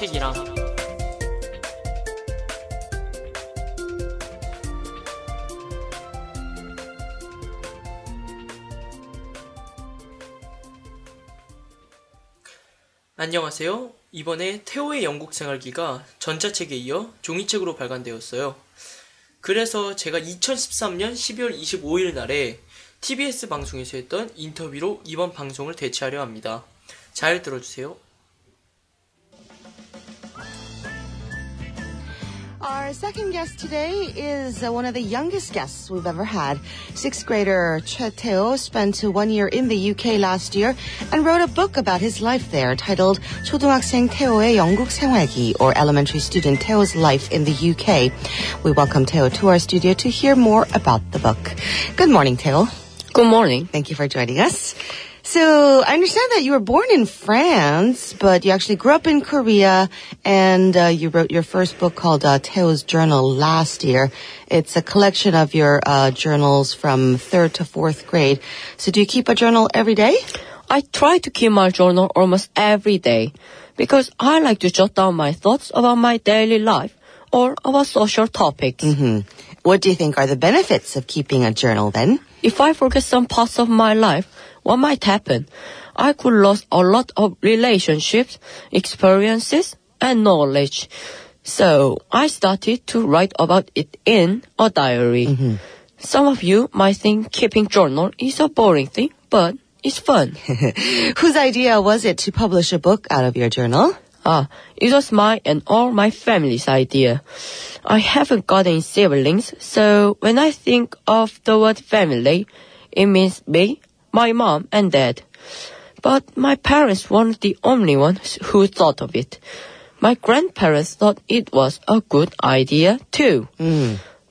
책이랑 안녕하세요. 이번에 태호의 영국 생활기가 전자책에 이어 종이책으로 발간되었어요. 그래서 제가 2013년 12월 25일 날에 TBS 방송에서 했던 인터뷰로 이번 방송을 대체하려 합니다. 잘 들어주세요. Our second guest today is uh, one of the youngest guests we've ever had. Sixth grader Che Teo spent one year in the UK last year and wrote a book about his life there titled 초등학생 태오의 영국 생활기 or Elementary Student Teo's Life in the UK. We welcome Teo to our studio to hear more about the book. Good morning, Teo. Good morning. Thank you for joining us. So I understand that you were born in France, but you actually grew up in Korea, and uh, you wrote your first book called uh, Teo's Journal last year. It's a collection of your uh, journals from third to fourth grade. So do you keep a journal every day? I try to keep my journal almost every day because I like to jot down my thoughts about my daily life or about social topics. What do you think are the benefits of keeping a journal then? If I forget some parts of my life, what might happen? I could lose a lot of relationships, experiences, and knowledge. So I started to write about it in a diary. Some of you might think keeping journal is a boring thing, but it's fun. Whose idea was it to publish a book out of your journal? Ah, it was my and all my family's idea. I haven't got any siblings, so when I think of the word family, it means me, my mom, and dad. But my parents weren't the only ones who thought of it. My grandparents thought it was a good idea too.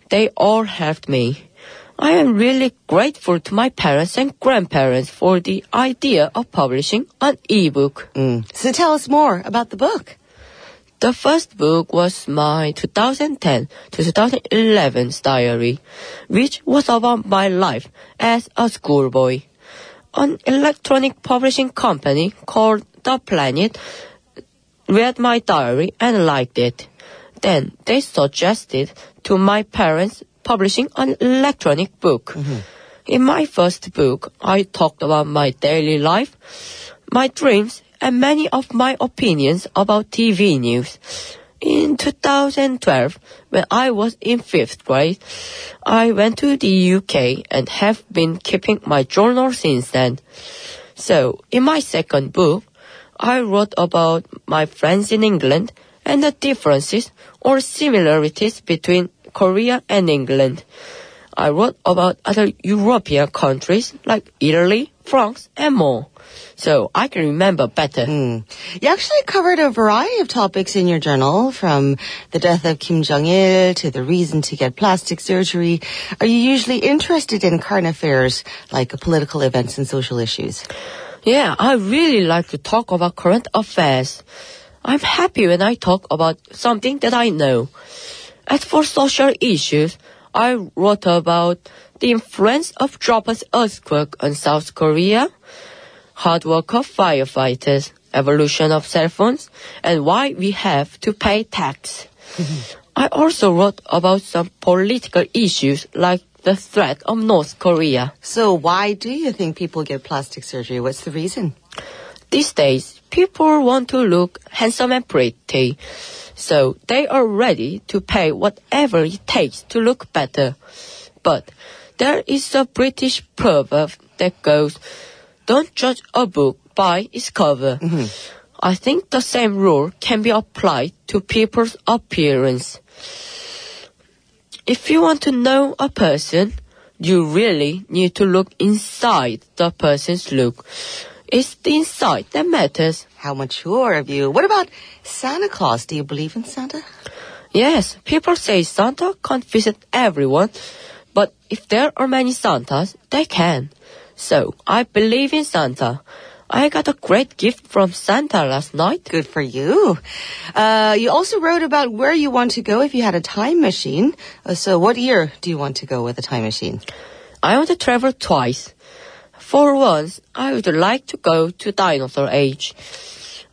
They all helped me. I am really grateful to my parents and grandparents for the idea of publishing an ebook. Mm. So tell us more about the book. The first book was my 2010 to 2011 diary, which was about my life as a schoolboy. An electronic publishing company called The Planet read my diary and liked it. Then they suggested to my parents publishing an electronic book. Mm-hmm. In my first book, I talked about my daily life, my dreams, and many of my opinions about TV news. In 2012, when I was in fifth grade, I went to the UK and have been keeping my journal since then. So, in my second book, I wrote about my friends in England and the differences or similarities between Korea and England. I wrote about other European countries like Italy, France, and more. So I can remember better. Hmm. You actually covered a variety of topics in your journal, from the death of Kim Jong-il to the reason to get plastic surgery. Are you usually interested in current affairs like political events and social issues? Yeah, I really like to talk about current affairs. I'm happy when I talk about something that I know. As for social issues, I wrote about the influence of Japan's earthquake on South Korea, hard work of firefighters, evolution of cell phones, and why we have to pay tax. Mm-hmm. I also wrote about some political issues like the threat of North Korea. So why do you think people get plastic surgery? What's the reason? These days, people want to look handsome and pretty. So they are ready to pay whatever it takes to look better. But there is a British proverb that goes, don't judge a book by its cover. Mm-hmm. I think the same rule can be applied to people's appearance. If you want to know a person, you really need to look inside the person's look. It's the inside that matters. How mature of you. What about Santa Claus? Do you believe in Santa? Yes, people say Santa can't visit everyone, but if there are many Santas, they can. So, I believe in Santa. I got a great gift from Santa last night. Good for you. Uh, you also wrote about where you want to go if you had a time machine. Uh, so what year do you want to go with a time machine? I want to travel twice. For once, I would like to go to dinosaur age.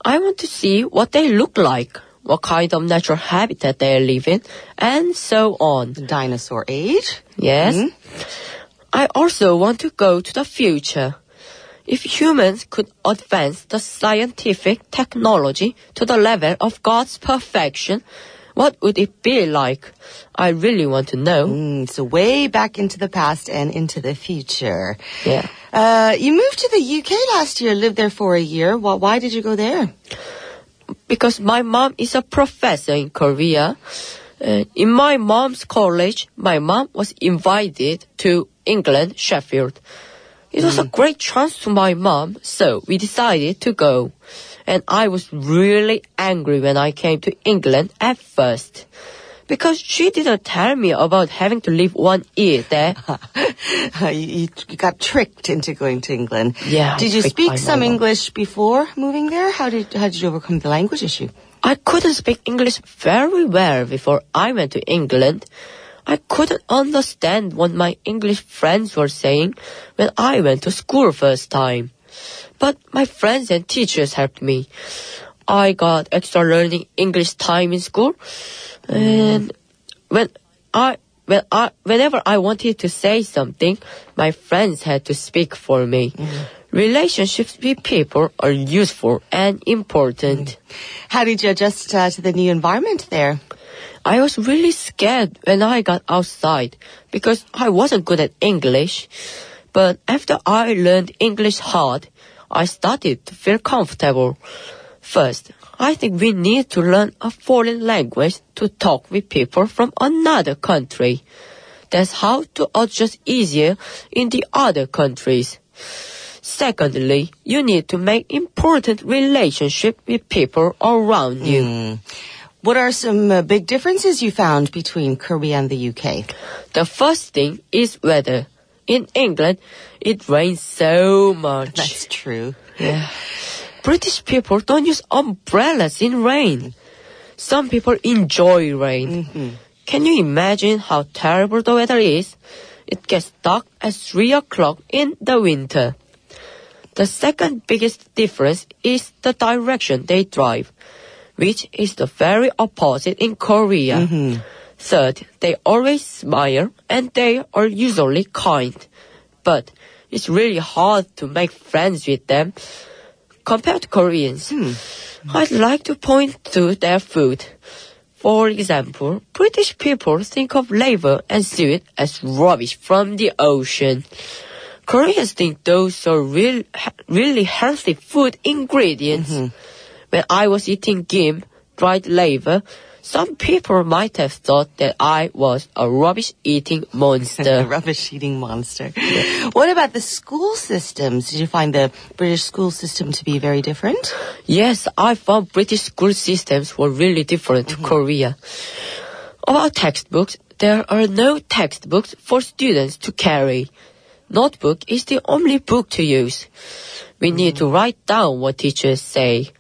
I want to see what they look like, what kind of natural habitat they live in, and so on. Dinosaur age. Yes. I also want to go to the future. If humans could advance the scientific technology to the level of God's perfection, what would it be like? I really want to know. Mm, so way back into the past and into the future. Yeah. Uh, you moved to the UK last year, lived there for a year. Why, why did you go there? Because my mom is a professor in Korea. Uh, in my mom's college, my mom was invited to England, Sheffield. It was a great chance to my mom, so we decided to go. And I was really angry when I came to England at first. Because she didn't tell me about having to live one year there. you, got tricked into going to England. Yeah, Did you speak some. English before moving there? How did how did you overcome the language issue? I couldn't speak English very well before I went to England. I couldn't understand what my English friends were saying when I went to school first time. But my friends and teachers helped me. I got extra learning English time in school. And when I when I whenever I wanted to say something, my friends had to speak for me. Relationships with people are useful and important. How did you adjust uh, to the new environment there? I was really scared when I got outside because I wasn't good at English. But after I learned English hard, I started to feel comfortable. First, I think we need to learn a foreign language to talk with people from another country. That's how to adjust easier in the other countries. Secondly, you need to make important relationship with people around you. What are some uh, big differences you found between Korea and the UK? The first thing is weather. In England, it rains so much. That's true. Yeah. British people don't use umbrellas in rain. Some people enjoy rain. Mm-hmm. Can you imagine how terrible the weather is? It gets dark at 3 o'clock in the winter. The second biggest difference is the direction they drive, which is the very opposite in Korea. Mm-hmm. Third, they always smile and they are usually kind. But it's really hard to make friends with them compared to Koreans. Hmm. I'd like to point to their food. For example, British people think of laver and seaweed as rubbish from the ocean. Koreans think those are real, really healthy food ingredients. Mm-hmm. When I was eating gim, dried laver, some people might have thought that I was a rubbish eating A monster. rubbish eating monster. What about the school systems? Did you find the British school system to be very different? Yes, I found British school systems were really different to mm-hmm. Korea. About textbooks, there are no textbooks for students to carry. Notebook is the only book to use. We need to mm-hmm. write down what teachers say.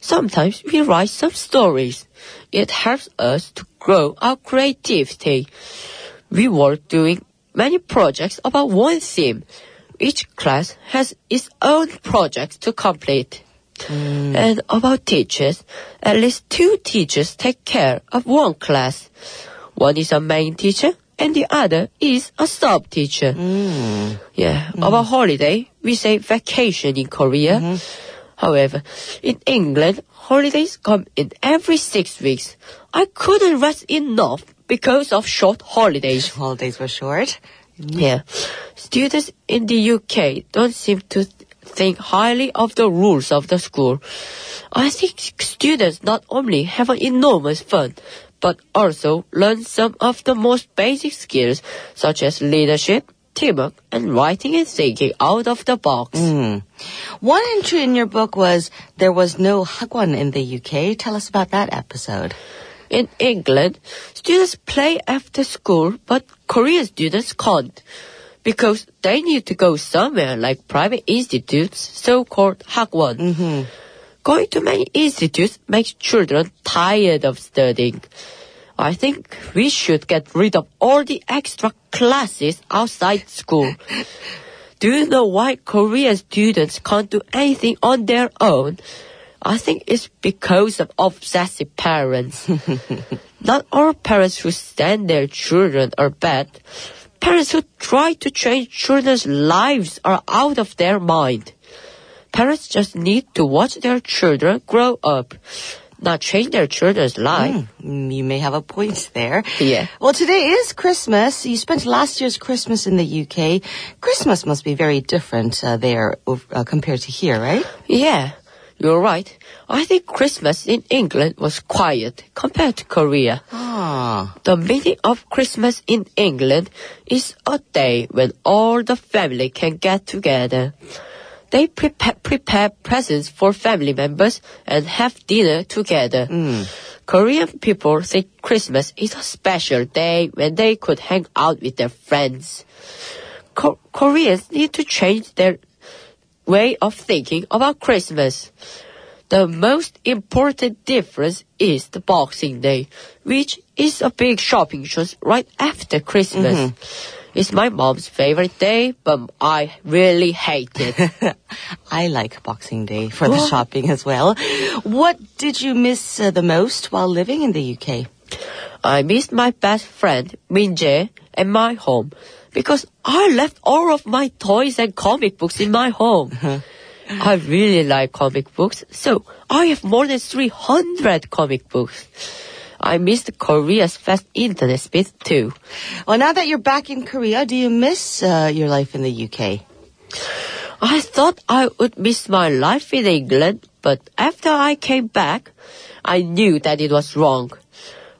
Sometimes we write some stories. It helps us to grow our creativity. We were doing many projects about one theme. Each class has its own project to complete. Mm. And about teachers, at least two teachers take care of one class. One is a main teacher and the other is a sub teacher. Mm. Yeah. About mm. holiday, we say vacation in Korea. Mm-hmm. However, in England, holidays come in every six weeks. I couldn't rest enough because of short holidays. Holidays were short. Mm-hmm. Yeah. Students in the UK don't seem to think highly of the rules of the school. I think students not only have an enormous fun, but also learn some of the most basic skills such as leadership, teamwork, and writing and thinking out of the box. Hmm. One entry in your book was there was no hagwon in the UK. Tell us about that episode. In England, students play after school, but Korean students can't because they need to go somewhere like private institutes, so-called hagwon. Mm-hmm. Going to many institutes makes children tired of studying. I think we should get rid of all the extra classes outside school. do you know why Korean students can't do anything on their own? I think it's because of obsessive parents. Not all parents who stand their children are bad. Parents who try to change children's lives are out of their mind. Parents just need to watch their children grow up, not change their children's life. Mm, You may have a point there. Yeah. Well, today is Christmas. You spent last year's Christmas in the UK. Christmas must be very different uh, there uh, compared to here, right? Yeah, you're right. I think Christmas in England was quiet compared to Korea. Ah. The meaning of Christmas in England is a day when all the family can get together. They prepare, prepare presents for family members and have dinner together. Hmm. Korean people think Christmas is a special day when they could hang out with their friends. Ko- Koreans need to change their way of thinking about Christmas. The most important difference is the Boxing Day, which is a big shopping just right after Christmas. Mm-hmm. It's my mom's favorite day, but I really hate it. I like Boxing Day for the shopping as well. What did you miss uh, the most while living in the UK? I missed my best friend, Min Jae, and my home because I left all of my toys and comic books in my home. I really like comic books, so I have more than 300 comic books. I missed Korea's fast internet speed too. Well, now that you're back in Korea, do you miss uh, your life in the UK? I thought I would miss my life in England, but after I came back, I knew that it was wrong.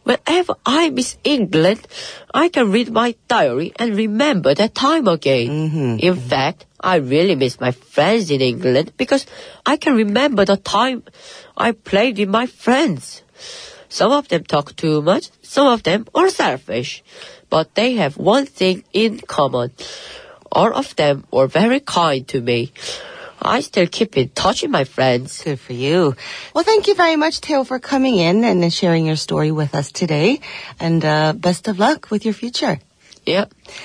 Whenever I miss England, I can read my diary and remember that time again. In fact, I really miss my friends in England because I can remember the time I played with my friends. Some of them talk too much, some of them are selfish, but they have one thing in common. All of them were very kind to me. I still keep in touch with my friends. Good for you. Well, thank you very much, Teo, for coming in and sharing your story with us today. And uh, best of luck with your future. Yeah,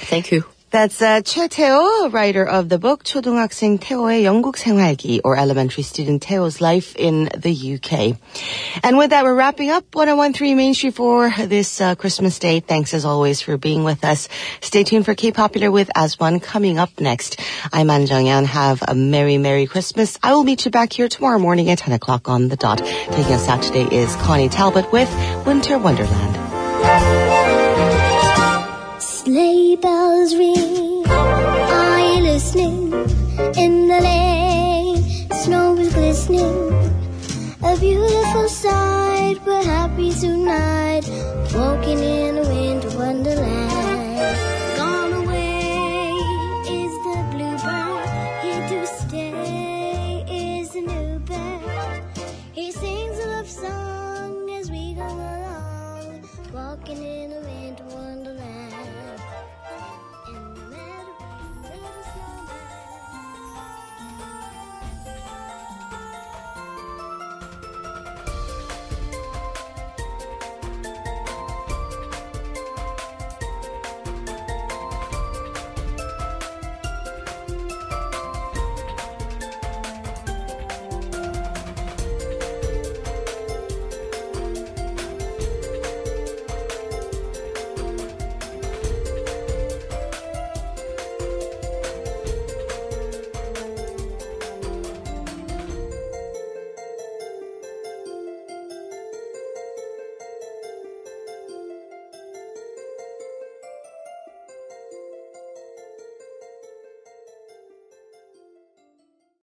thank you. That's uh, Che Teo, writer of the book 초등학생 태오의 영국 생활기 or Elementary Student Teo's Life in the UK. And with that, we're wrapping up 1013 Main Street for this uh, Christmas Day. Thanks as always for being with us. Stay tuned for K-Popular with Aswan coming up next. I'm An Jung-yeon. Have a merry, merry Christmas. I will meet you back here tomorrow morning at 10 o'clock on the dot. Taking us out today is Connie Talbot with Winter Wonderland.